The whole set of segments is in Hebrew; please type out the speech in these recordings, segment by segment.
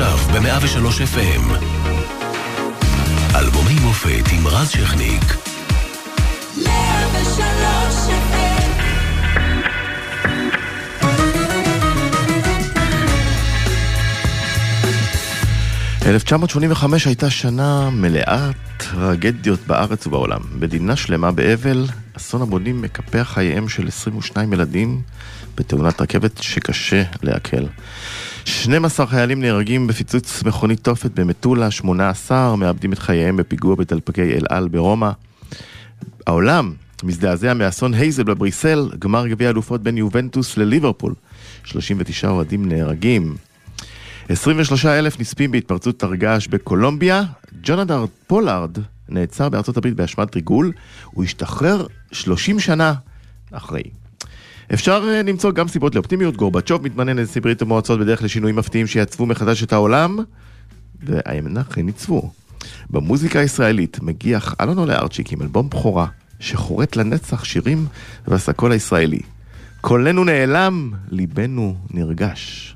עכשיו ב-103 FM. אלבומי מופת עם רז שכניק. 103 FM 1985 הייתה שנה מלאת טרגדיות בארץ ובעולם. מדינה שלמה באבל, אסון הבונים מקפח חייהם של 22 ילדים בתאונת רכבת שקשה לעכל. 12 חיילים נהרגים בפיצוץ מכונית תופת במטולה, 18 מאבדים את חייהם בפיגוע בדלפקי אל על ברומא. העולם מזדעזע מאסון הייזל בבריסל, גמר גביע אלופות בין יובנטוס לליברפול. 39 אוהדים נהרגים. 23 אלף נספים בהתפרצות הר געש בקולומביה. ג'ונתן פולארד נעצר בארצות הברית באשמת ריגול, הוא השתחרר 30 שנה אחרי. אפשר אה, למצוא גם סיבות לאופטימיות, גורבצ'וב מתמנה לנשיא ברית המועצות בדרך לשינויים מפתיעים שיעצבו מחדש את העולם, והאמנה אכן ניצבו. במוזיקה הישראלית מגיח אלונו לארצ'יק עם אלבום בכורה שחורט לנצח שירים והסקול הישראלי. קולנו נעלם, ליבנו נרגש.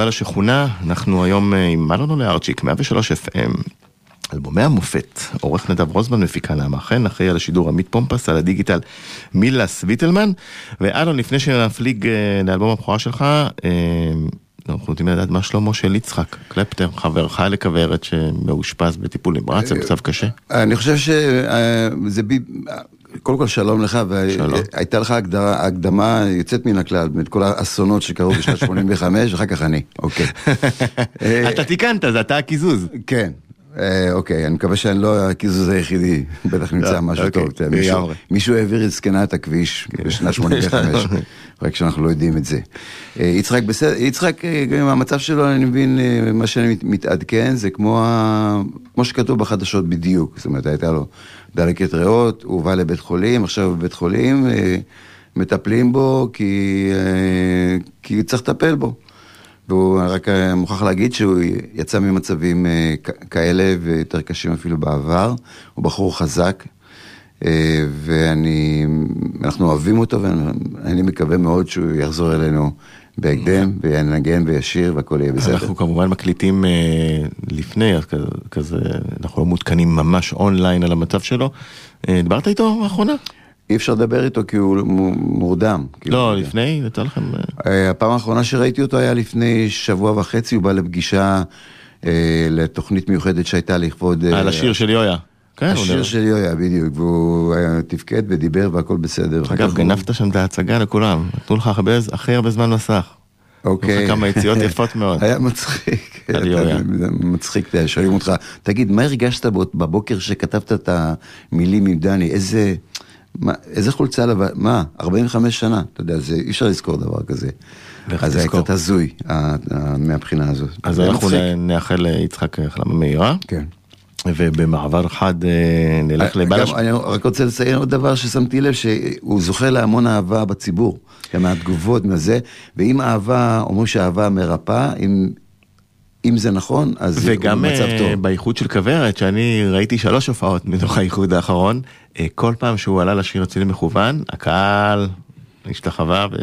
קולנו נעלם, בא לשכונה, אנחנו היום אה, עם מלון עולה ארצ'יק, 103 FM. אלבומי המופת, עורך נדב רוזמן, מפיקה נעמה חן, אחראי על השידור עמית פומפס, על הדיגיטל מילה סוויטלמן. ואלון, לפני שנפליג אה, לאלבום הבכורה שלך, אה, אנחנו רוצים לדעת מה שלמה של יצחק קלפטר, חברך לכוורת שמאושפז בטיפול נמרץ, במצב קשה. אני חושב שזה בי... קודם כל שלום לך, והייתה לך הגדרה, הקדמה יוצאת מן הכלל, את כל האסונות שקרו בשנת 85, ואחר כך אני, אוקיי. אתה תיקנת, זה אתה הקיזוז. כן. אה, אוקיי, אני מקווה שאני לא הקיזוז היחידי, בטח נמצא אה, משהו אוקיי, טוב. מישהו העביר את זקנת הכביש כן. בשנת 85, רק שאנחנו לא יודעים את זה. אה, יצחק בסדר, יצחק, גם המצב שלו, אני מבין, מה שאני מתעדכן, זה כמו שכתוב בחדשות בדיוק. זאת אומרת, הייתה לו דלקת ריאות, הוא הובא לבית חולים, עכשיו בבית חולים מטפלים בו כי צריך לטפל בו. והוא רק אה, מוכרח להגיד שהוא יצא ממצבים אה, כאלה ויותר קשים אפילו בעבר. הוא בחור חזק, אה, ואנחנו אוהבים אותו, ואני מקווה מאוד שהוא יחזור אלינו בהקדם, וינגן וישיר והכל יהיה בסדר. אנחנו כמובן מקליטים לפני, אז כזה, אנחנו לא מעודכנים ממש אונליין על המצב שלו. דיברת איתו לאחרונה? אי אפשר לדבר איתו כי הוא מורדם. לא, לפני, יצא לכם... אה, אה, הפעם האחרונה שראיתי אותו היה לפני שבוע וחצי, הוא בא לפגישה אה, לתוכנית מיוחדת שהייתה לכבוד... על השיר של יויה. כן, השיר של יויה, בדיוק, והוא תפקד ודיבר והכל בסדר. אגב, גנבת שם את ההצגה לכולם, נתנו לך הכי הרבה זמן מסך. אוקיי. כמה יציאות יפות מאוד. היה מצחיק. מצחיק, שואלים אותך, תגיד, מה הרגשת בבוקר שכתבת את המילים עם דני? איזה... מה, איזה חולצה לבן, מה, 45 שנה, אתה יודע, זה, אי אפשר לזכור דבר כזה. אז זה היה קצת הזוי מהבחינה הזאת. אז אנחנו נאחל ליצחק החלמה מהירה. כן. ובמעבר חד אה, נלך אה, לבעל... אני רק רוצה לציין עוד דבר ששמתי לב, שהוא זוכה להמון אהבה בציבור, גם מהתגובות, מזה, ואם אהבה, אומרים שאהבה מרפאה, אם אם זה נכון, אז הוא במצב טוב. וגם באיחוד של כוורת, שאני ראיתי שלוש הופעות מתוך האיחוד האחרון, אה, כל פעם שהוא עלה לשיר אצילי מכוון, הקהל השתחווה. ו...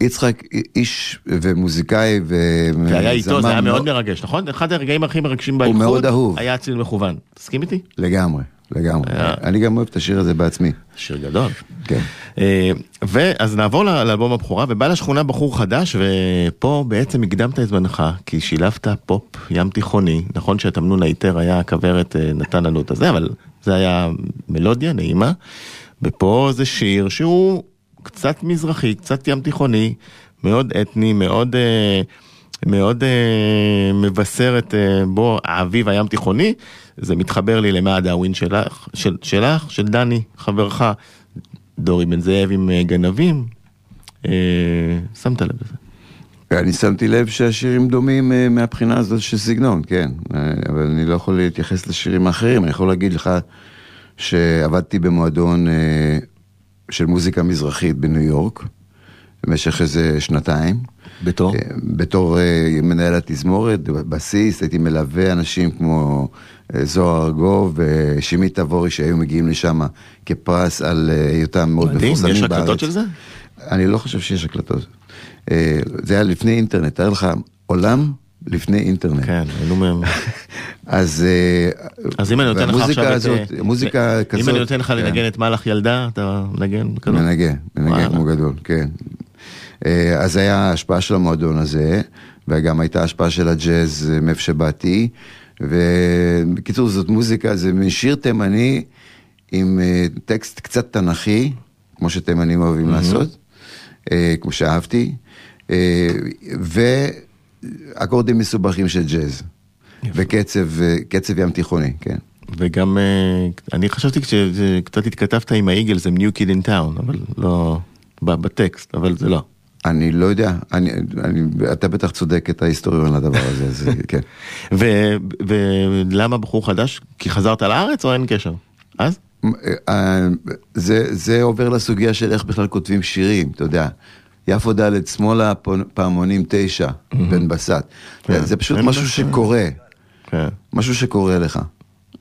יצחק איש ומוזיקאי וזמר. והיה איתו, זה היה מאוד מרגש, נכון? אחד הרגעים הכי מרגשים באיחוד, הוא מאוד אהוב. היה אצילי מכוון. תסכים איתי? לגמרי. לגמרי. היה... אני גם אוהב את השיר הזה בעצמי. שיר גדול. כן. אה, ואז נעבור לאלבום הבכורה, ובא לשכונה בחור חדש, ופה בעצם הקדמת את זמנך, כי שילבת פופ ים תיכוני, נכון שהתמנון היתר היה הכוורת אה, נתן לנו את הזה, אבל זה היה מלודיה נעימה, ופה זה שיר שהוא קצת מזרחי, קצת ים תיכוני, מאוד אתני, מאוד... אה, מאוד אה, מבשר את אה, בו האביב הים תיכוני, זה מתחבר לי למה הדאווין שלך, של, שלך, של דני, חברך, דורי בן זאב עם אה, גנבים, שמת לב לזה. אני שמתי לב שהשירים דומים מהבחינה הזאת של סגנון, כן, אבל אני לא יכול להתייחס לשירים האחרים, אני יכול להגיד לך שעבדתי במועדון של מוזיקה מזרחית בניו יורק במשך איזה שנתיים. בתור? בתור מנהל התזמורת, בסיס, הייתי מלווה אנשים כמו זוהר ארגוב ושימי תבורי שהיו מגיעים לשם כפרס על היותם מאוד מפורסמים בארץ. יש הקלטות של זה? אני לא חושב שיש הקלטות. אה, זה היה לפני אינטרנט, תאר לך, עולם לפני אינטרנט. כן, היינו מהם. אז, אה, אז אם אני נותן לך עכשיו הזאת, את... אה, מוזיקה כזאת... אם אני נותן לך כן. לנגן את מלאך ילדה, אתה מנגן כזאת? מנגן, מנגן כמו גדול, כן. אז היה השפעה של המועדון הזה, וגם הייתה השפעה של הג'אז מאיפה שבאתי. ובקיצור, זאת מוזיקה, זה משיר תימני עם טקסט קצת תנכי, כמו שתימנים אוהבים mm-hmm. לעשות, כמו שאהבתי. אה, ואקורדים מסובכים של ג'אז. וקצב ים תיכוני, כן. וגם, אה, אני חשבתי שקצת התכתבת עם האיגל, זה New Kid in Town, אבל לא, בטקסט, אבל זה לא. אני לא יודע, אני, אני, אתה בטח צודק את ההיסטוריון לדבר הזה, אז כן. ולמה בחור חדש? כי חזרת לארץ או אין קשר? אז? אה, זה, זה עובר לסוגיה של איך בכלל כותבים שירים, אתה יודע. יפו ד' שמאלה, פעמונים תשע, mm-hmm. בן בסט. זה פשוט משהו שקורה. משהו שקורה לך.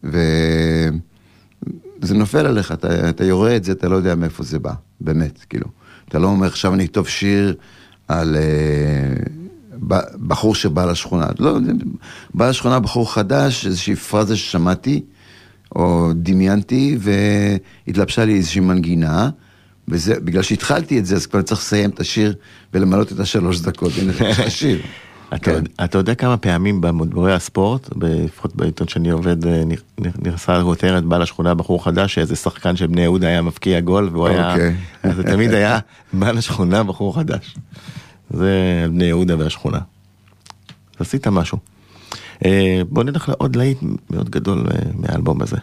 וזה נופל עליך, אתה, אתה יורה את זה, אתה לא יודע מאיפה זה בא, באמת, כאילו. אתה לא אומר, עכשיו אני אכתוב שיר על uh, בחור שבא לשכונה. לא, בא לשכונה בחור חדש, איזושהי פרזה ששמעתי, או דמיינתי, והתלבשה לי איזושהי מנגינה. וזה, בגלל שהתחלתי את זה, אז כבר צריך לסיים את השיר ולמלות את השלוש דקות. השיר. אתה, כן. אתה יודע כמה פעמים במדברי הספורט, לפחות בעיתון שאני עובד, אה, נרסה כותרת, בא לשכונה בחור חדש, שאיזה שחקן של בני יהודה היה מבקיע גול, והוא היה... אוקיי. זה תמיד היה, בא לשכונה בחור חדש. זה בני יהודה והשכונה. עשית משהו. אה, בוא נלך לעוד להיט מאוד גדול אה, מהאלבום הזה.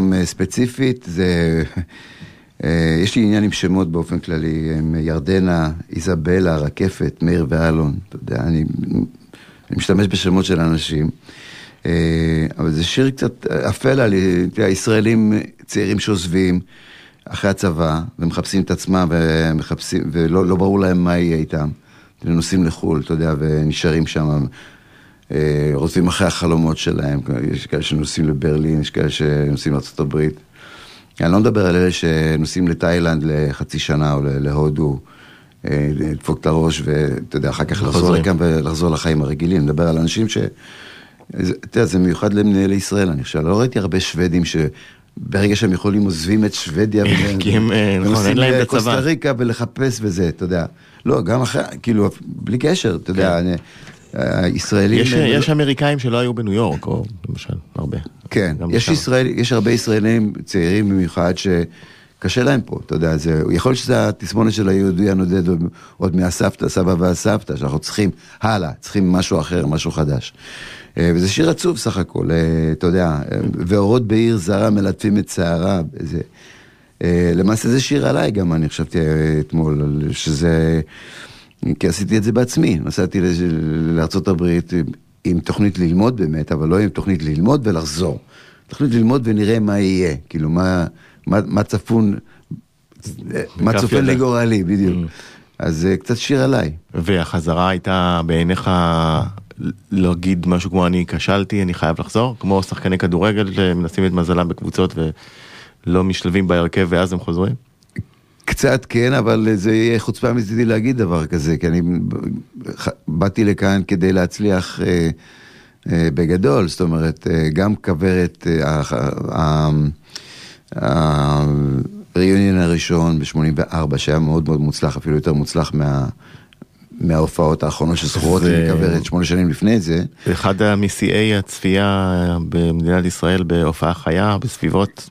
מרים אה, ספציפית, זה... אה, יש לי עניין עם שמות באופן כללי, עם ירדנה, איזבלה, רקפת, מאיר ואלון, אתה יודע, אני, אני משתמש בשמות של אנשים. אה, אבל זה שיר קצת אפל יודע, ישראלים צעירים שעוזבים אחרי הצבא, ומחפשים את עצמם, ומחפשים, ולא לא ברור להם מה יהיה איתם. הם נוסעים לחו"ל, אתה יודע, ונשארים שם, רודפים אחרי החלומות שלהם. יש כאלה שנוסעים לברלין, יש כאלה שנוסעים לארה"ב. אני לא מדבר על אלה שנוסעים לתאילנד לחצי שנה או להודו, אה, לדפוק את הראש ואתה יודע, אחר כך לחזור. לכאן ולחזור לחיים הרגילים. אני מדבר על אנשים ש... אתה יודע, זה מיוחד למנהלי ישראל, אני חושב. לא ראיתי הרבה שוודים שברגע שהם יכולים עוזבים את שוודיה. ו- כי הם, אה, נכון, ונוסעים אין להם בצבא. לקוסטה ריקה ולחפש וזה, אתה יודע. לא, גם אחרי, כאילו, בלי קשר, אתה יודע, אני- הישראלים... יש, הם- יש אמריקאים שלא היו בניו יורק, או למשל, הרבה. כן, יש. ישראל, יש הרבה ישראלים צעירים במיוחד שקשה להם פה, אתה יודע, זה, יכול להיות שזה התסמונת של היהודי הנודד עוד, עוד מהסבתא, הסבא והסבתא, שאנחנו צריכים הלאה, צריכים משהו אחר, משהו חדש. אה, וזה שיר עצוב סך הכל, אה, אתה יודע, אה, ואורות בעיר זרה מלטפים את שערה, זה, למעשה זה שיר עליי גם, אני חשבתי אתמול, שזה, כי עשיתי את זה בעצמי, נסעתי לארה"ב עם תוכנית ללמוד באמת, אבל לא עם תוכנית ללמוד ולחזור. תוכנית ללמוד ונראה מה יהיה, כאילו מה, מה, מה צפון, מה צופן. לגורלי, בדיוק. Mm. אז זה קצת שיר עליי. והחזרה הייתה בעיניך להגיד משהו כמו אני כשלתי, אני חייב לחזור? כמו שחקני כדורגל שמנסים את מזלם בקבוצות ולא משתלבים בהרכב ואז הם חוזרים? קצת כן, אבל זה יהיה חוצפה מצידי להגיד דבר כזה, כי אני באתי לכאן כדי להצליח אה, אה, בגדול, זאת אומרת, אה, גם כוורת, אה, ה- ה- הריאיוניון הראשון ב-84, שהיה מאוד מאוד מוצלח, אפילו יותר מוצלח מה... מההופעות האחרונות שזכורות לי מכוורת שמונה שנים לפני זה. אחד משיאי הצפייה במדינת ישראל בהופעה חיה בסביבות,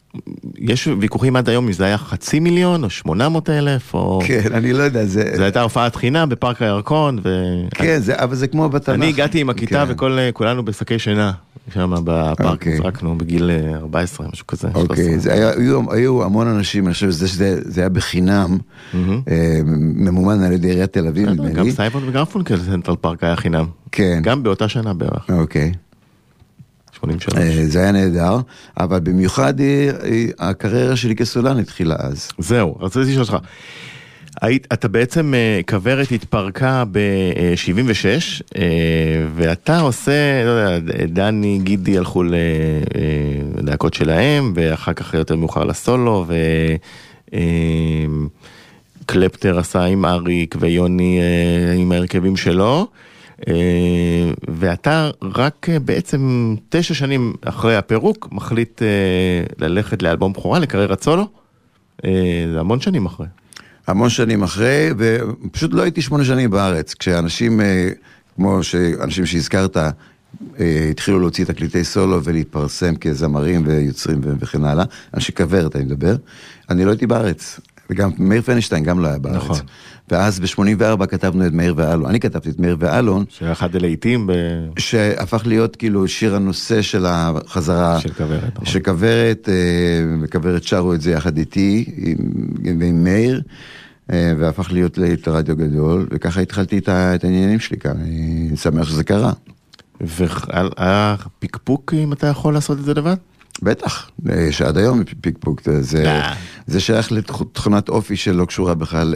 יש ויכוחים עד היום אם זה היה חצי מיליון או שמונה מאות אלף או... כן, אני לא יודע, זה... זו הייתה הופעת חינם בפארק הירקון ו... כן, זה, אבל זה כמו בתנ"ך. אני הגעתי עם הכיתה כן. וכולנו בשקי שינה, שם בפארק, אוקיי. נזרקנו בגיל אה, 14, משהו כזה. אוקיי, 13. זה היה, היו, היו המון אנשים, אני חושב שזה, שזה זה היה בחינם, מהמם. אה, ממומן על ידי עיריית תל אביב, נדמה גם לי. סיימון וגרפונקל סנטרל פארק היה חינם. כן. גם באותה שנה בערך, אוקיי. 83. אה, זה היה נהדר, אבל במיוחד אה, אה, הקריירה שלי כסולן התחילה אז. זהו, רציתי לשאול אותך. היית, אתה בעצם, כוורת התפרקה ב-76, ואתה עושה, לא יודע, דני, גידי הלכו ללהקות שלהם, ואחר כך יותר מאוחר לסולו, וקלפטר עשה עם אריק, ויוני עם ההרכבים שלו. אה, ואתה רק אה, בעצם תשע שנים אחרי הפירוק מחליט אה, ללכת לאלבום בכורה, לקריירת סולו. זה המון שנים אחרי. המון שנים אחרי, ופשוט לא הייתי שמונה שנים בארץ. כשאנשים, כמו שאנשים שהזכרת, התחילו להוציא תקליטי סולו ולהתפרסם כזמרים ויוצרים וכן הלאה, אנשי כוורת אני מדבר, אני לא הייתי בארץ. וגם מאיר פנישטיין גם לא היה בארץ. נכון. ואז ב-84 כתבנו את מאיר ואלון, אני כתבתי את מאיר ואלון, שהיה אחד הלהיטים ב... שהפך להיות כאילו שיר הנושא של החזרה. של כוורת, נכון. שכוורת, אה, וכוורת שרו את זה יחד איתי, עם, ועם מאיר, אה, והפך להיות להיט רדיו גדול, וככה התחלתי את, את העניינים שלי כאן, אני שמח שזה קרה. והיה פקפוק אם אתה יכול לעשות את זה לבד? בטח, אה, שעד היום פיקפוק, זה, אה. זה שייך לתכונת אופי שלא קשורה בכלל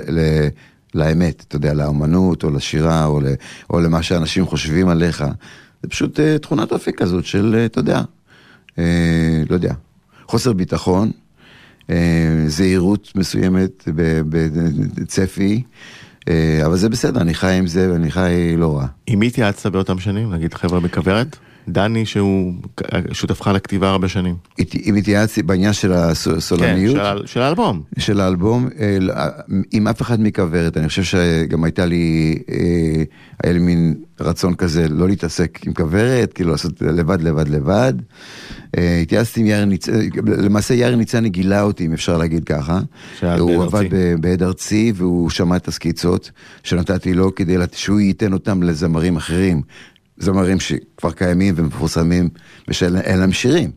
לאמת, אתה יודע, לאמנות או לשירה או, ל, או למה שאנשים חושבים עליך. זה פשוט אה, תכונת אופי כזאת של, אה, אתה יודע, אה, לא יודע, חוסר ביטחון, אה, זהירות מסוימת בצפי, אבל זה בסדר, אני חי עם זה ואני חי לא רע. עם מי התייעצת באותם שנים? נגיד חבר'ה בכוורת? דני שהוא שותפך לכתיבה הרבה שנים. אם התייעצתי בעניין של כן, הסולניות, של ה- של האלבום. של האלבום, אה, עם אף אחד מכוורת, אני חושב שגם הייתה לי, אה, היה לי מין רצון כזה לא להתעסק עם כוורת, כאילו לעשות לבד לבד לבד. אה, התייעצתי עם יאיר ניצני, למעשה יאיר ניצני גילה אותי, אם אפשר להגיד ככה. הוא עבד בעד ארצי והוא שמע את הסקיצות שנתתי לו כדי שהוא ייתן אותם לזמרים אחרים. זמרים שכבר קיימים ומפורסמים ושאין להם שירים.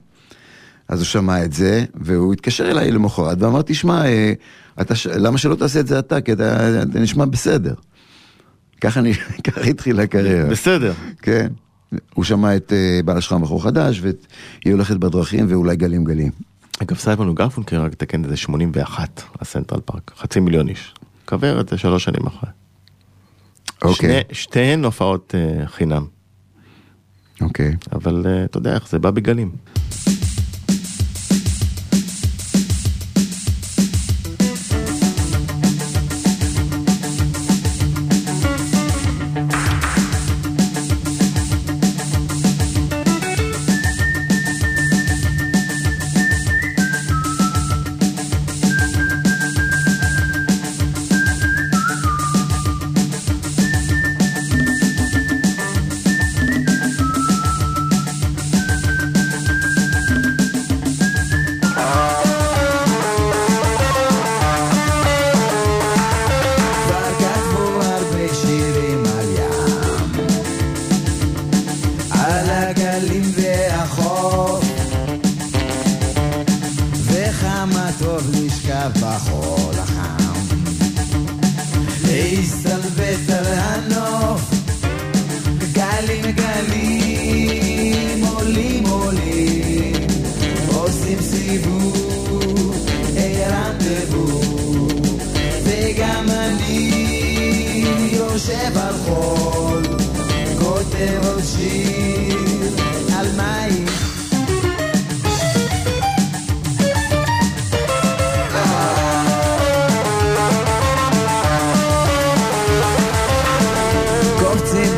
אז הוא שמע את זה, והוא התקשר אליי למחרת ואמר, תשמע, אה, אתה, למה שלא תעשה את זה אתה? כי אתה, אתה נשמע בסדר. ככה אני, ככה התחילה הקריירה. בסדר. כן. הוא שמע את אה, בעל השחר בחור חדש, והיא הולכת בדרכים ואולי גלים גלים. אגב, סיימון וגרפונקל, רק תקן את זה 81, הסנטרל פארק, חצי מיליון איש. קבר את זה שלוש שנים אחרי. אוקיי, שני, שתיהן הופעות אה, חינם, אוקיי. אבל אה, אתה יודע איך זה בא בגלים.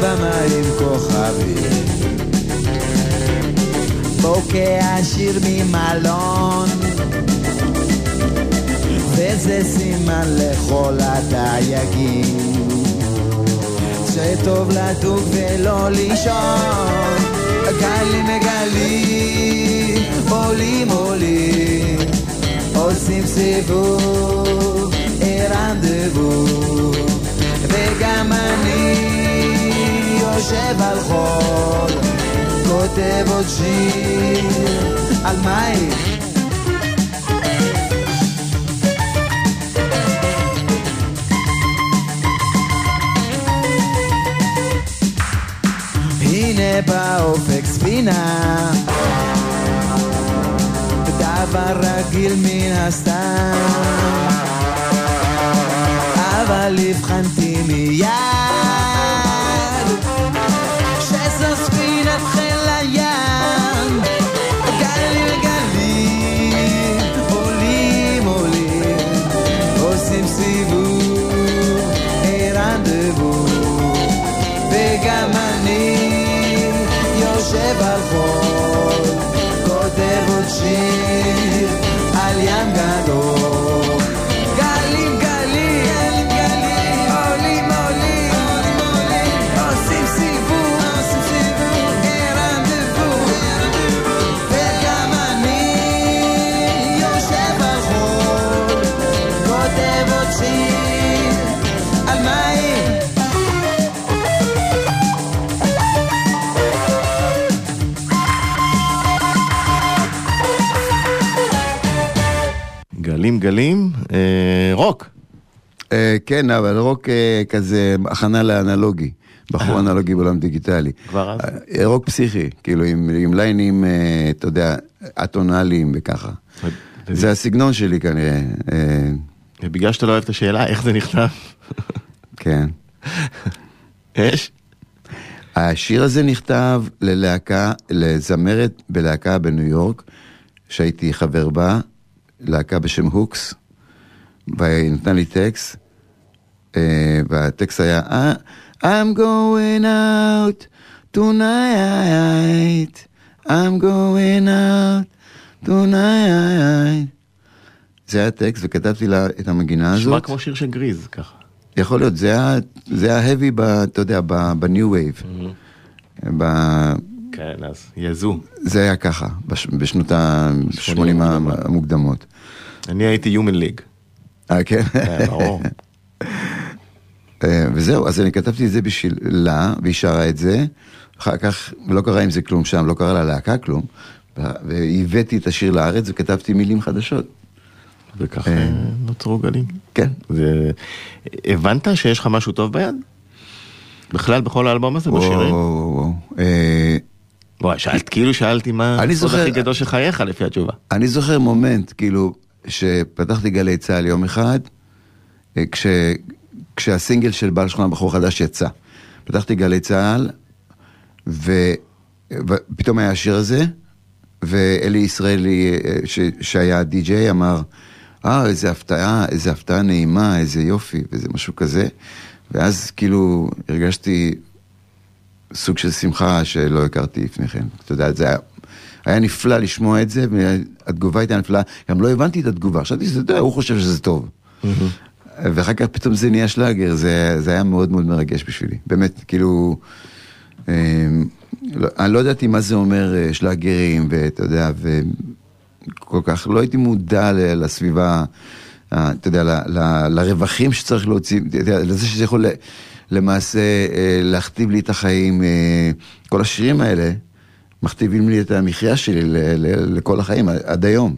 במים כוכבים, בוקע שיר ממלון. וזה סימן לכל הדייגים. שטוב לדוג ולא לישון גלים גלים עולים עולים עושים סיבוב רנדבו וגם אני יושב על חול כותב עוד שיר. על מים הנה באופק ספינה. דבר רגיל מן הסתם. אבל הבחנתי מיד רנדבו וגם אני יושב על חול, כותב עוד שיר על ים גדול. כן, אבל רוק אה, כזה הכנה לאנלוגי. בחור אנלוגי בעולם דיגיטלי. כבר אז? אה, רוק פסיכי, כאילו עם, עם ליינים, אה, אתה יודע, אטונאליים וככה. זה הסגנון שלי כנראה, אה, ובגלל שאתה לא אוהב את השאלה, איך זה נכתב? כן. יש? השיר הזה נכתב ללהקה, לזמרת בלהקה בניו יורק, שהייתי חבר בה, להקה בשם הוקס, והיא נתנה לי טקסט, אה, והטקסט היה "I- I'm going out tonight, I'm going out tonight. זה היה הטקסט, וכתבתי לה את המגינה הזאת. נשמע כמו שיר של גריז, ככה. יכול להיות, זה היה, זה היה heavy, ב, אתה יודע, ב-new wave. ב, כן, אז יזו. זה היה ככה, בש, בשנות ה-80 המוקדמות. אני הייתי Human League. אה, כן? כן, ברור. וזהו, אז אני כתבתי את זה בשבילה, והיא שרה את זה, אחר כך לא קרה עם זה כלום שם, לא קרה ללהקה כלום, והבאתי את השיר לארץ וכתבתי מילים חדשות. וככה אה. נוצרו גלים. כן. זה... הבנת שיש לך משהו טוב ביד? בכלל בכל האלבום הזה, בשירים? וואו, וואו. אה, וואי, שאלת, כאילו שאלתי מה הסוד הכי גדול של חייך לפי התשובה. אני זוכר מומנט, כאילו, שפתחתי גלי צה"ל יום אחד, אה, כש, כשהסינגל של בעל שכונה בחור חדש יצא. פתחתי גלי צה"ל, ו- ופתאום היה השיר הזה, ואלי ישראלי, אה, ש, שהיה די-ג'יי, אמר, אה, איזה הפתעה, איזה הפתעה נעימה, איזה יופי, וזה משהו כזה. ואז כאילו הרגשתי סוג של שמחה שלא הכרתי לפני כן. אתה יודע, זה היה, היה נפלא לשמוע את זה, והתגובה הייתה נפלאה. גם לא הבנתי את התגובה, חשבתי שזה, אתה יודע, הוא חושב שזה טוב. ואחר כך פתאום זה נהיה שלאגר, זה, זה היה מאוד מאוד מרגש בשבילי. באמת, כאילו, אה, לא, אני לא ידעתי מה זה אומר אה, שלאגרים, ואתה יודע, וכל כך, לא הייתי מודע ל- לסביבה, אתה יודע, ל, ל, לרווחים שצריך להוציא, יודע, לזה שזה יכול ל- למעשה אה, להכתיב לי את החיים. אה, כל השירים האלה מכתיבים לי את המחיה שלי ל, ל, לכל החיים, עד היום.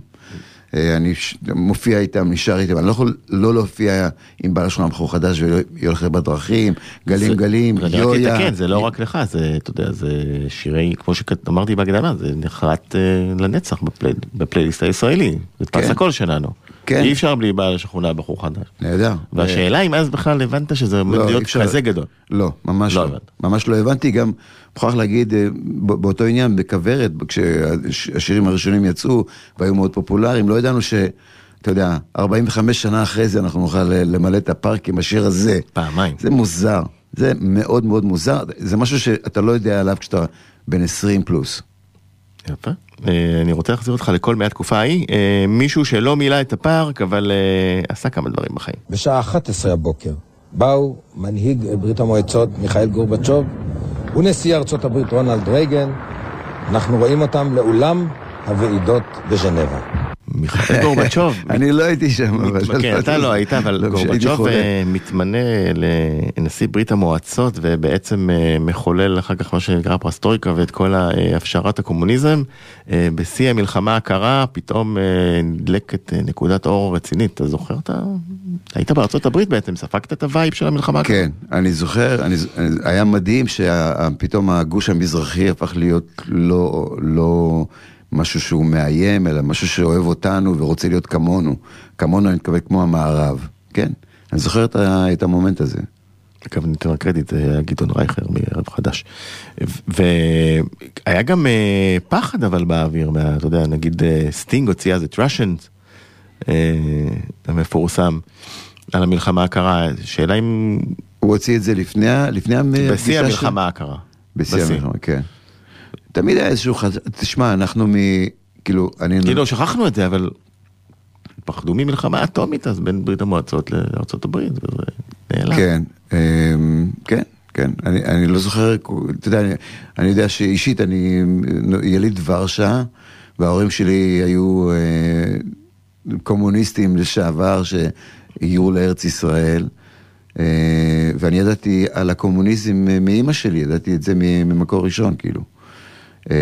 אה, אני מופיע איתם, נשאר איתם, אני לא יכול לא להופיע עם בעל השכונה בחור חדש והולך בדרכים, גלים זה- גלים, אני רק יויה. אתקן, זה לא רק לך, זה, אתה יודע, זה שירי, כמו שאמרתי בהקדמה, זה נחרט אה, לנצח בפלי- בפלייליסט הישראלי. זה פס כן. הקול שלנו. כן. אי אפשר בלי בעל השכונה בחור חדש. נהדר. והשאלה אם אז בכלל הבנת שזה עומד לא, להיות כזה גדול. לא, ממש לא לא. ממש לא הבנתי, גם מוכרח להגיד, אה, באותו עניין, בכוורת, כשהשירים הראשונים יצאו והיו מאוד פופולריים, לא ידענו ש... אתה יודע, 45 שנה אחרי זה אנחנו נוכל אה, למלא את הפארק עם השיר הזה. פעמיים. זה מוזר, זה מאוד מאוד מוזר, זה משהו שאתה לא יודע עליו כשאתה בן 20 פלוס. יפה. אה, אני רוצה להחזיר אותך לכל מהתקופה ההיא. אה, מישהו שלא מילא את הפארק, אבל אה, עשה כמה דברים בחיים. בשעה 11 הבוקר באו מנהיג ברית המועצות מיכאל גורבצ'וב ונשיא ארצות הברית רונלד רייגן. אנחנו רואים אותם לאולם הוועידות בז'נבה. מיכאל גורבצ'וב. אני לא הייתי שם, אבל... כן, אתה לא היית, אבל לא, גורבצ'וב. אה, מתמנה לנשיא ברית המועצות ובעצם אה, מחולל אחר כך מה שנקרא פרסטרויקה ואת כל הפשרת הקומוניזם. אה, בשיא המלחמה הקרה פתאום נדלקת נקודת אור רצינית. אתה זוכר? אתה היית בארצות הברית בעצם, ספגת את ה vibe של המלחמה הקרה. כן, אני זוכר, היה מדהים שפתאום הגוש המזרחי הפך להיות לא, לא משהו שהוא מאיים, אלא משהו שאוהב אותנו ורוצה להיות כמונו. כמונו, אני מתכוון כמו המערב, כן. אני זוכר את, ה, את המומנט הזה. אגב, ניתן רק קרדיט, זה היה גדעון רייכר מערב חדש. והיה גם אה, פחד אבל באוויר, מה, אתה יודע, נגיד אה, סטינג הוציא אז את Russians, המפורסם, על המלחמה הקרה, שאלה אם הוא הוציא את זה לפני, לפני בשיא המלחמה הקרה. בשיא המלחמה, כן. תמיד היה איזשהו חז... תשמע, אנחנו מ... כאילו, אני... כאילו שכחנו את זה, אבל פחדו ממלחמה אטומית אז בין ברית המועצות לארצות הברית, וזה נעלם. כן, אמ, כן, כן. אני, אני לא זוכר, אתה יודע, אני, אני יודע שאישית אני יליד ורשה, וההורים שלי היו אה, קומוניסטים לשעבר שהגיעו לארץ ישראל. אה, ואני ידעתי על הקומוניזם מאימא שלי, ידעתי את זה ממקור ראשון, כאילו. אה,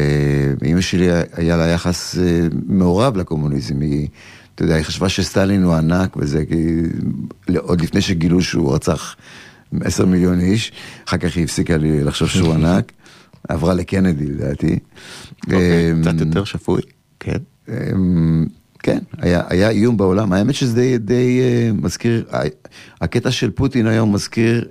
אימא שלי היה לה יחס אה, מעורב לקומוניזם, היא, אתה יודע, היא חשבה שסטלין הוא ענק וזה, כי עוד לפני שגילו שהוא רצח עשר מיליון איש, אחר כך היא הפסיקה לחשוב שהוא ענק, עברה לקנדי לדעתי. אוקיי, אה, קצת יותר שפוי, כן. אמ, כן, היה, היה איום בעולם, האמת שזה די, די אה, מזכיר, הקטע של פוטין היום מזכיר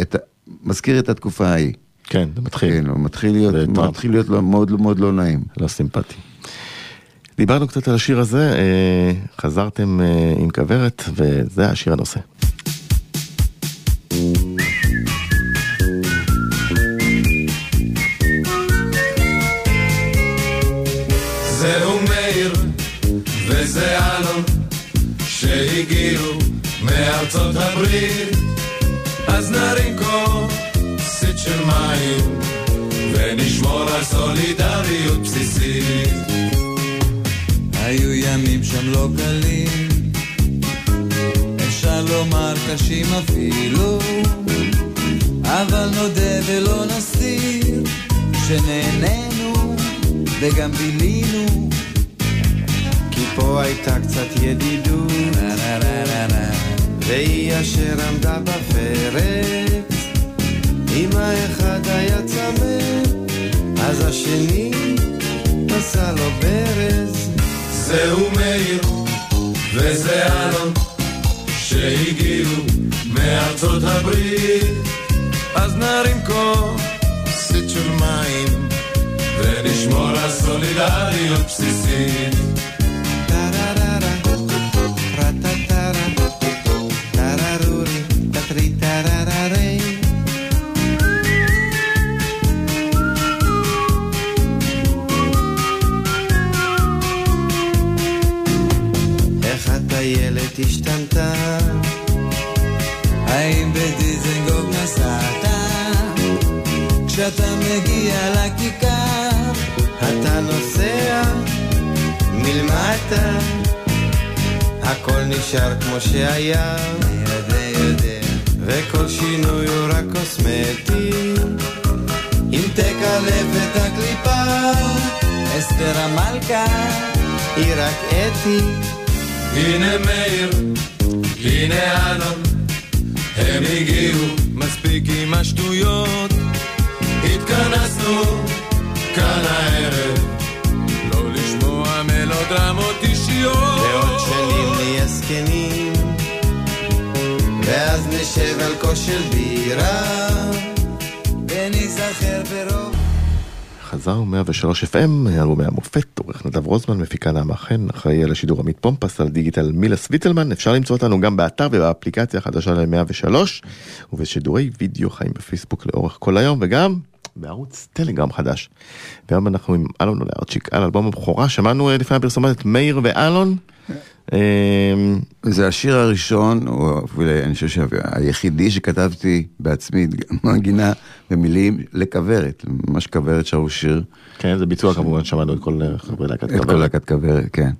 את, מזכיר את התקופה ההיא. כן, זה מתחיל. כן, הוא מתחיל להיות. מתחיל להיות לו מאוד מאוד לא נעים. לא סימפטי. דיברנו קצת על השיר הזה, אה, חזרתם אה, עם כוורת, וזה השיר הנושא. סולידריות בסיסית. היו ימים שם לא קלים, אפשר לומר קשים אפילו, אבל נודה ולא נסתיר, שנהנינו וגם בילינו, כי פה הייתה קצת ידידות, והיא אשר עמדה בפרץ, אם האחד היה צמא, אז השני עשה לו ברז. זהו מאיר וזה אלון שהגיעו מארצות הברית אז נרים כוסית של מים ונשמור על סולידריות בסיסית השתנתה? האם בדיזנגוף נסעת? כשאתה מגיע לכיכר, אתה נוסע מלמטה, הכל נשאר כמו שהיה, יודע יודע, וכל שינוי הוא רק קוסמטי. אם תקלף את הקליפה, אסתר המלכה, היא רק אתי. הנה מאיר, הנה אלון הם הגיעו מספיק עם השטויות התכנסנו כאן הערב לא לשמוע מלודרמות אישיות ועוד שנים נהיה זקנים, ואז נשב על כוס של בירה, וניזכר ברוב. חזרנו 103 FM, אלבומי המופת, עורך נדב רוזמן, מפיקה נעמה חן, אחראי על השידור עמית פומפס, על דיגיטל מילה סוויטלמן, אפשר למצוא אותנו גם באתר ובאפליקציה החדשה ל-103, ובשידורי וידאו חיים בפייסבוק לאורך כל היום, וגם בערוץ טלגרם חדש. והיום אנחנו עם אלון אולרצ'יק על אלבום הבכורה, שמענו אה, לפני הפרסומת את מאיר ואלון. אה, זה השיר הראשון, או אפילו אני חושב שהיחידי שכתבתי בעצמי, מנגינה ומילים לכוורת, ממש כוורת שרו שיר, כן, זה ביצוע כמובן, שמענו את כל אה, חברי להקת את כל כוורת. להקת כוורת, כן.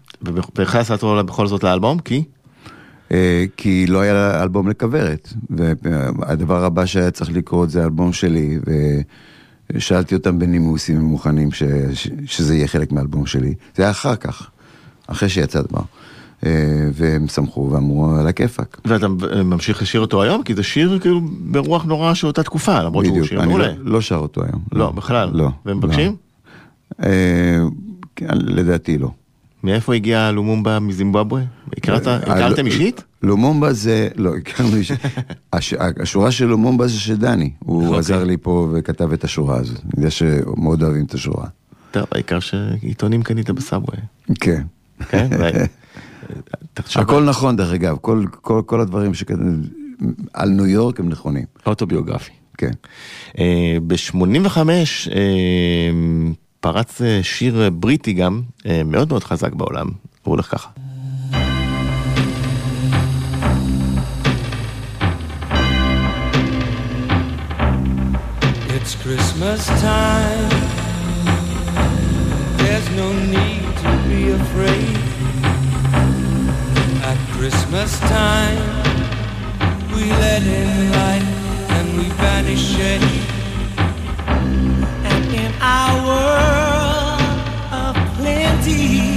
והכנסת אותו בכל זאת לאלבום, כי? אה, כי לא היה אלבום לכוורת, והדבר הבא שהיה צריך לקרות זה אלבום שלי, ושאלתי אותם בנימוס אם הם מוכנים שזה יהיה חלק מהאלבום שלי. זה היה אחר כך, אחרי שיצא הדבר. אה, והם שמחו ואמרו על הכיפאק. ואתה ממשיך לשיר אותו היום? כי זה שיר כאילו ברוח נורא של אותה תקופה, למרות שהוא בדיוק, שיר אני מעולה. לא, לא שר אותו היום. לא, בכלל. לא. ומבקשים? לא. אה, כן, לדעתי לא. מאיפה הגיע לומומבה מזימבבואה? הכרת- אה, הכרתם לא- אישית? לומומבה זה, לא, הכרנו אישית. הש- השורה של לומומבה זה של דני. הוא אוקיי. עזר לי פה וכתב את השורה הזאת. אני יודע שמאוד אוהבים את השורה. טוב, העיקר שעיתונים קנית בסאבווי. כן. כן? תחשוב- הכל נכון דרך אגב, כל, כל, כל הדברים שכתוב על ניו יורק הם נכונים. אוטוביוגרפי. כן. ב-85 פרץ אה, שיר אה, בריטי גם, אה, מאוד מאוד חזק בעולם, הוא הולך ככה. It's Christmas time. There's no need to be afraid. Christmas time, we let in light and we banish shade. And in our world of plenty,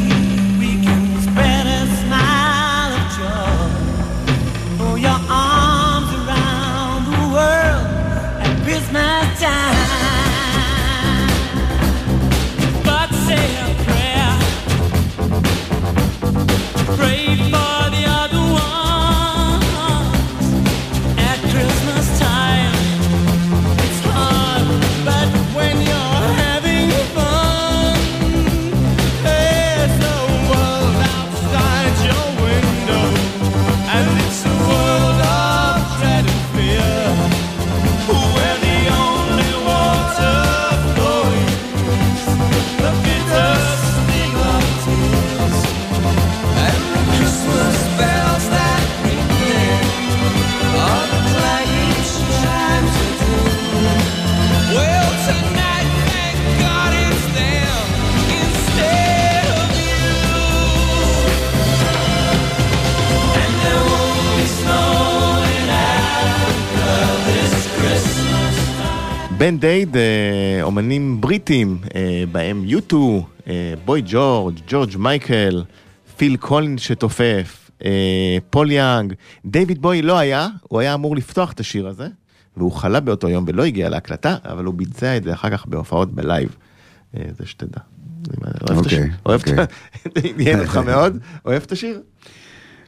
בנד אייד, אה, אומנים בריטים, אה, בהם יוטו, אה, בוי ג'ורג', ג'ורג' מייקל, פיל קולינס שתופף, פול יאנג. דיוויד בואי לא היה, הוא היה אמור לפתוח את השיר הזה, והוא חלה באותו יום ולא הגיע להקלטה, אבל הוא ביצע את זה אחר כך בהופעות ב live. זה שתדע. אוהב את אוקיי, השיר. עניין אותך מאוד? אוהב את השיר?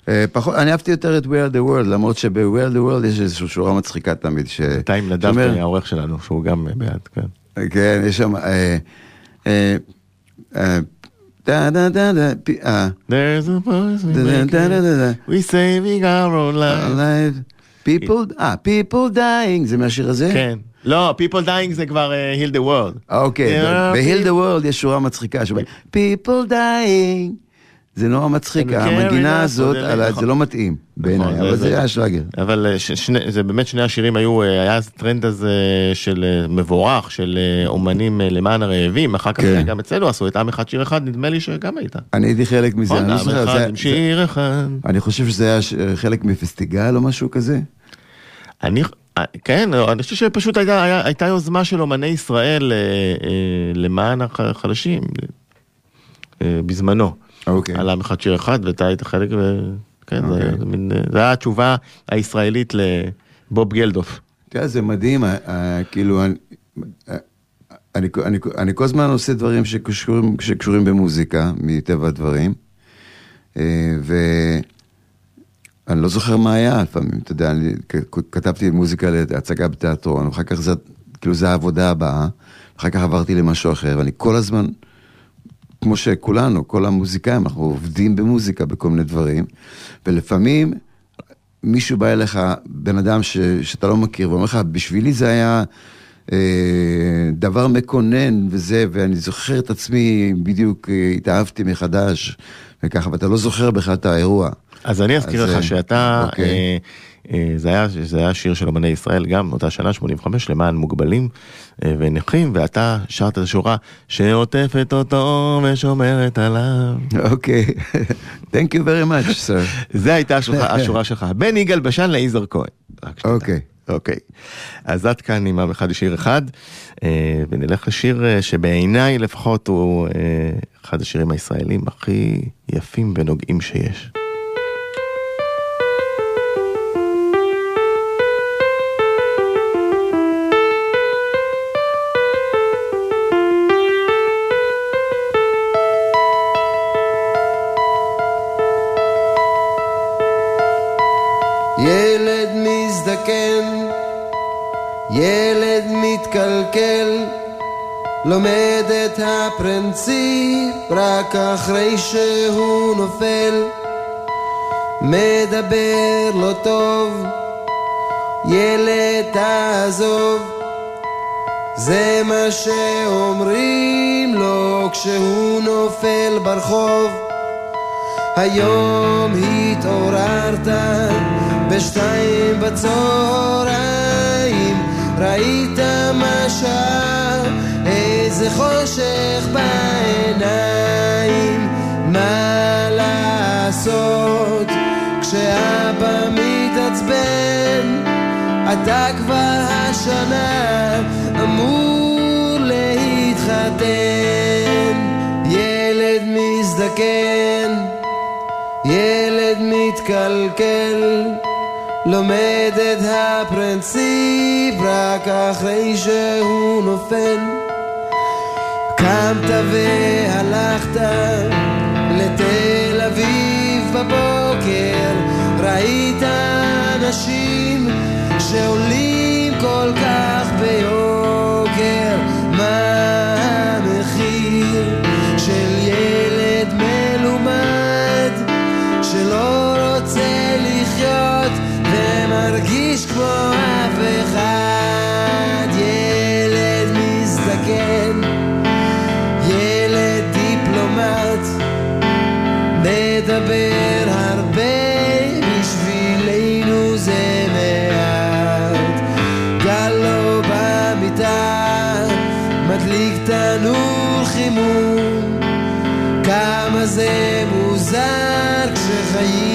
אה, פחות, אני אהבתי יותר את We are the world, למרות שב-We are the world יש איזושהי שורה מצחיקה תמיד. ש- בינתיים נדב העורך שלנו, שהוא גם בעד, כן. כן, יש שם... דה דה דה, פי- אה, There's a choice we דה דה it. דה דה. We saving our own life. Alive. people, אה, people dying, זה מהשיר הזה? כן. לא, People Dying זה כבר אה, Heal the World. אוקיי, ב-Heal the World יש שורה מצחיקה, people dying. זה נורא מצחיק, כן, המנגינה כן, הזאת, נכון, על ה- נכון. זה לא מתאים בעיניי, נכון, אבל זה- זה זה- היה שלאגר. אבל אה, זה באמת שני השירים היו, אה, היה אז טרנד הזה של אה, מבורך, של אומנים למען הרעבים, אחר כך כן. גם אצלנו עשו את עם אחד שיר אחד, נדמה לי שגם היית. אני הייתי חלק מזה, נכון, אני לא זוכר, זה- שיר אחד. אני חושב שזה היה חלק מפסטיגל או משהו כזה. אני, כן, אני חושב שפשוט הייתה, הייתה יוזמה של אומני ישראל למען החלשים, בזמנו. אוקיי. על עם אחד שיר אחד, ואתה היית חלק, ו... כן, זה, אוקיי. זה, מין, זה היה התשובה הישראלית לבוב גלדוף. אתה יודע, זה מדהים, אה, אה, כאילו, אני- אה, אני, אני, אני כל הזמן עושה דברים שקשורים, שקשורים במוזיקה, מטבע הדברים, אה, ואני לא זוכר מה היה לפעמים, אתה יודע, אני כתבתי מוזיקה להצגה בתיאטרון, ואחר כך זה, כאילו, זה העבודה הבאה, אחר כך עברתי למשהו אחר, ואני כל הזמן, כמו שכולנו, כל המוזיקאים, אנחנו עובדים במוזיקה בכל מיני דברים, ולפעמים מישהו בא אליך, בן אדם ש, שאתה לא מכיר, ואומר לך, בשבילי זה היה אה, דבר מקונן וזה, ואני זוכר את עצמי, בדיוק אה, התאהבתי מחדש, וככה, ואתה לא זוכר בכלל את האירוע. אז אני אזכיר אז, לך אה, שאתה, אוקיי. אה, אה, זה היה, זה היה שיר של אמני ישראל גם אותה שנה, 85, למען מוגבלים אה, ונכים, ואתה שרת את השורה שעוטפת אותו ושומרת עליו. אוקיי, Thank you very much, sir. זה הייתה השורה, השורה שלך. בין יגאל בשן ליזהר כהן. אוקיי. אוקיי. אז עד כאן עם עם אחד שיר אחד, אה, ונלך לשיר אה, שבעיניי לפחות הוא אה, אחד השירים הישראלים הכי יפים ונוגעים שיש. ילד מתקלקל, לומד את הפרינציפ רק אחרי שהוא נופל. מדבר לא טוב, ילד תעזוב, זה מה שאומרים לו כשהוא נופל ברחוב. היום התעוררת בשתיים בצהריים, ראית מה שעה, איזה חושך בעיניים, מה לעשות? כשאבא מתעצבן, אתה כבר השנה אמור להתחתן, ילד מזדקן. ילד מתקלקל, לומד את הפרינציפ רק אחרי שהוא נופל. קמת והלכת לתל אביב בבוקר, ראית אנשים failli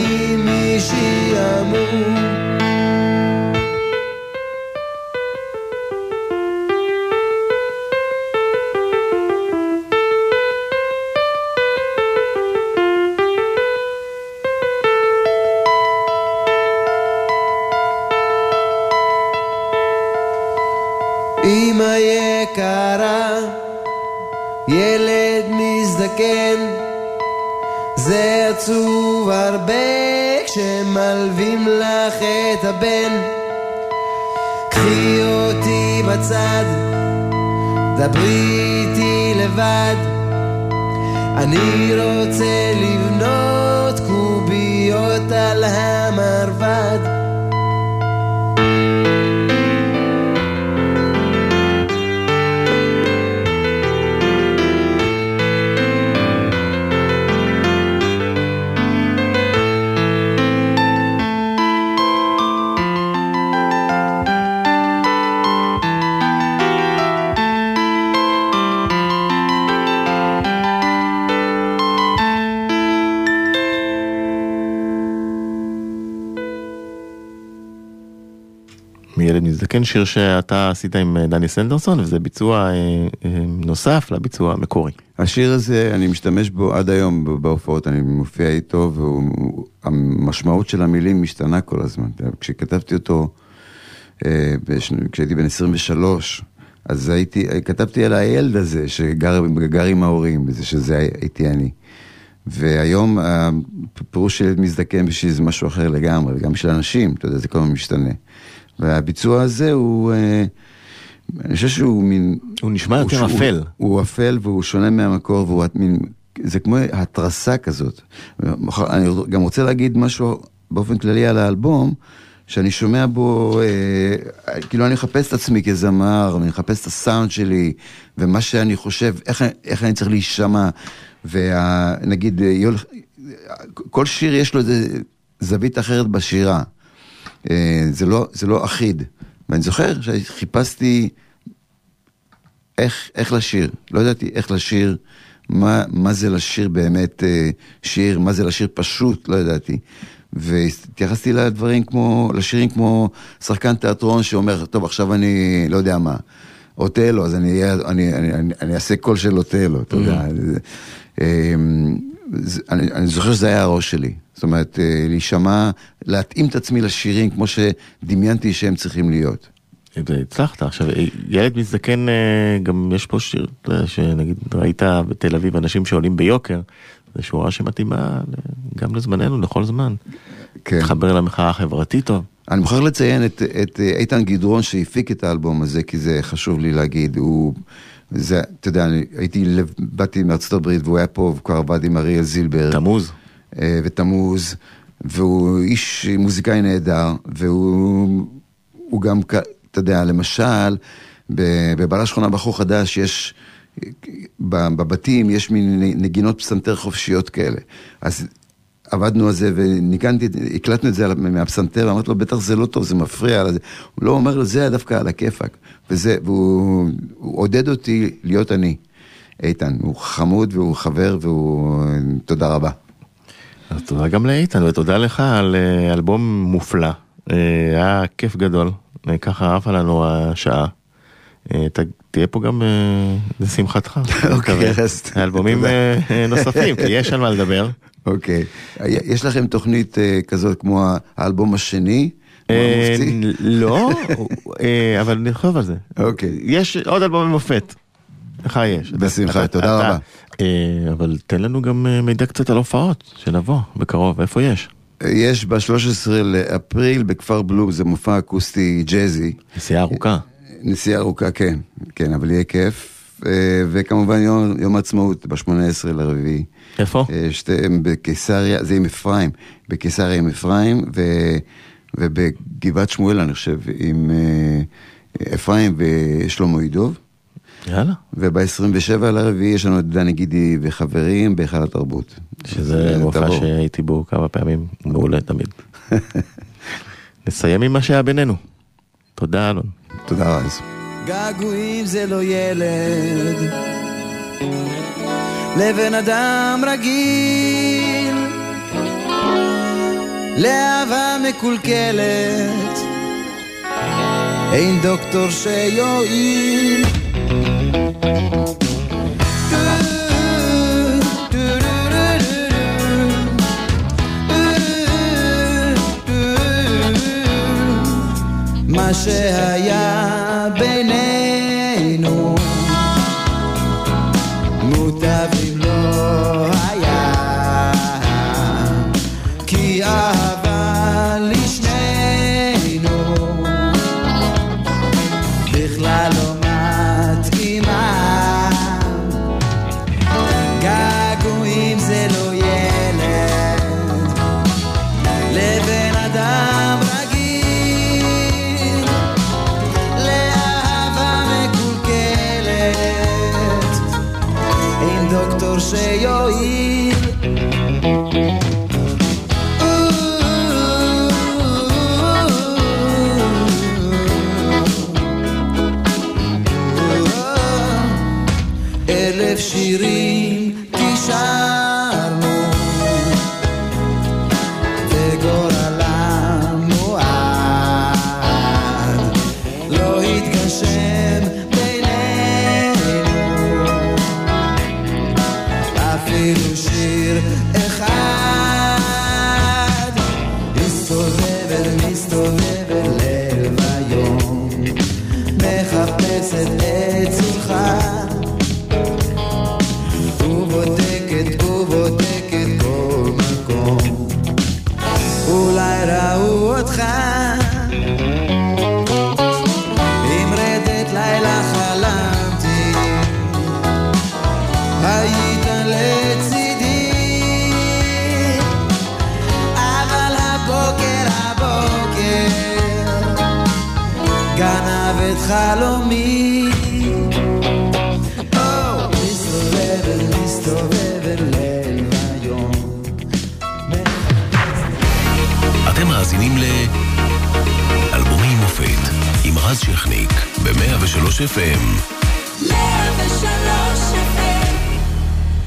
מזדקן, שיר שאתה עשית עם אה, דני סנדרסון, וזה ביצוע אה, אה, נוסף לביצוע המקורי. השיר הזה, אני משתמש בו עד היום בהופעות, אני מופיע איתו, והמשמעות של המילים משתנה כל הזמן. כשכתבתי אותו, כשהייתי בן 23, אז הייתי, כתבתי על הילד הזה שגר גר עם ההורים, שזה הייתי אני. והיום הפירוש של ילד מזדקן בשביל זה משהו אחר לגמרי, וגם בשביל אנשים, אתה יודע, זה כל הזמן משתנה. והביצוע הזה הוא, אה, אני חושב שהוא מין... הוא נשמע יותר הוא, אפל. הוא, הוא אפל והוא שונה מהמקור והוא מין, זה כמו התרסה כזאת. אני גם רוצה להגיד משהו באופן כללי על האלבום. שאני שומע בו, אה, כאילו אני מחפש את עצמי כזמר, אני מחפש את הסאונד שלי, ומה שאני חושב, איך, איך אני צריך להישמע, ונגיד, כל שיר יש לו איזה זווית אחרת בשירה. אה, זה לא, זה לא אחיד. ואני זוכר שחיפשתי איך, איך לשיר, לא ידעתי איך לשיר, מה, מה זה לשיר באמת אה, שיר, מה זה לשיר פשוט, לא ידעתי. והתייחסתי לדברים כמו, לשירים כמו שחקן תיאטרון שאומר, טוב, עכשיו אני לא יודע מה, אוטלו, אז אני, אני, אני, אני, אני אעשה קול של אוטלו, אתה יודע. Mm-hmm. אמ, אני, אני זוכר שזה היה הראש שלי. זאת אומרת, אה, להישמע, להתאים את עצמי לשירים כמו שדמיינתי שהם צריכים להיות. הצלחת. עכשיו, ילד מזדקן, אה, גם יש פה שיר, שנגיד ראית בתל אביב אנשים שעולים ביוקר, זו שורה שמתאימה גם לזמננו, לכל זמן. כן. מתחבר למחאה החברתית טוב. אני מוכרח לציין את, את אה, איתן גדרון שהפיק את האלבום הזה, כי זה חשוב לי להגיד, הוא... זה, אתה יודע, אני הייתי, באתי מארצות הברית והוא היה פה, והוא כבר עבד עם אריאל זילבר. תמוז. אה, ותמוז, והוא איש מוזיקאי נהדר, והוא גם, אתה יודע, למשל, בבעל השכונה בחור חדש יש, בבתים יש מין נגינות פסנתר חופשיות כאלה. אז עבדנו על זה וניגנתי, הקלטנו את זה מהפסנתר, ואמרתי לו, בטח זה לא טוב, זה מפריע. הוא לא אומר לו, זה דווקא על הכיפאק. וזה, והוא עודד אותי להיות אני, איתן. הוא חמוד והוא חבר והוא... תודה רבה. אז תודה גם לאיתן ותודה לך על אה, אלבום מופלא. אה, היה כיף גדול, אה, ככה עפה לנו השעה. תהיה פה גם לשמחתך. אוקיי, אז... אלבומים נוספים, כי יש על מה לדבר. אוקיי. יש לכם תוכנית כזאת כמו האלבום השני? לא, אבל נרחוב על זה. אוקיי. יש עוד אלבומי מופת. לך יש. בשמחה, תודה רבה. אה, אבל תן לנו גם אה, מידע קצת על הופעות, שנבוא בקרוב, איפה יש? יש ב-13 לאפריל בכפר בלום, זה מופע אקוסטי ג'אזי. נסיעה ארוכה. נסיעה ארוכה, כן, כן, אבל יהיה כיף. אה, וכמובן יום, יום העצמאות ב-18 לרביעי. איפה? שתיהם בקיסריה, זה עם אפרים, בקיסריה עם אפרים, ו, ובגבעת שמואל אני חושב, עם אפרים ושלמה ידוב. יאללה. וב-27 לרביעי יש לנו את דני גידי וחברים בהיכל התרבות. שזה מופע שהייתי בו כמה פעמים, מעולה תמיד. נסיים עם מה שהיה בינינו. תודה אלון. תודה רז. געגועים זה לא ילד, לבן אדם רגיל, לאהבה מקולקלת, אין דוקטור שיועיל. מה שהיה בינינו את חלומי או, מסתובבת מסתובבת ליל ויום אתם מאזינים ל... אלבומי מופת עם רז שכניק ב-103 FM. 103 FM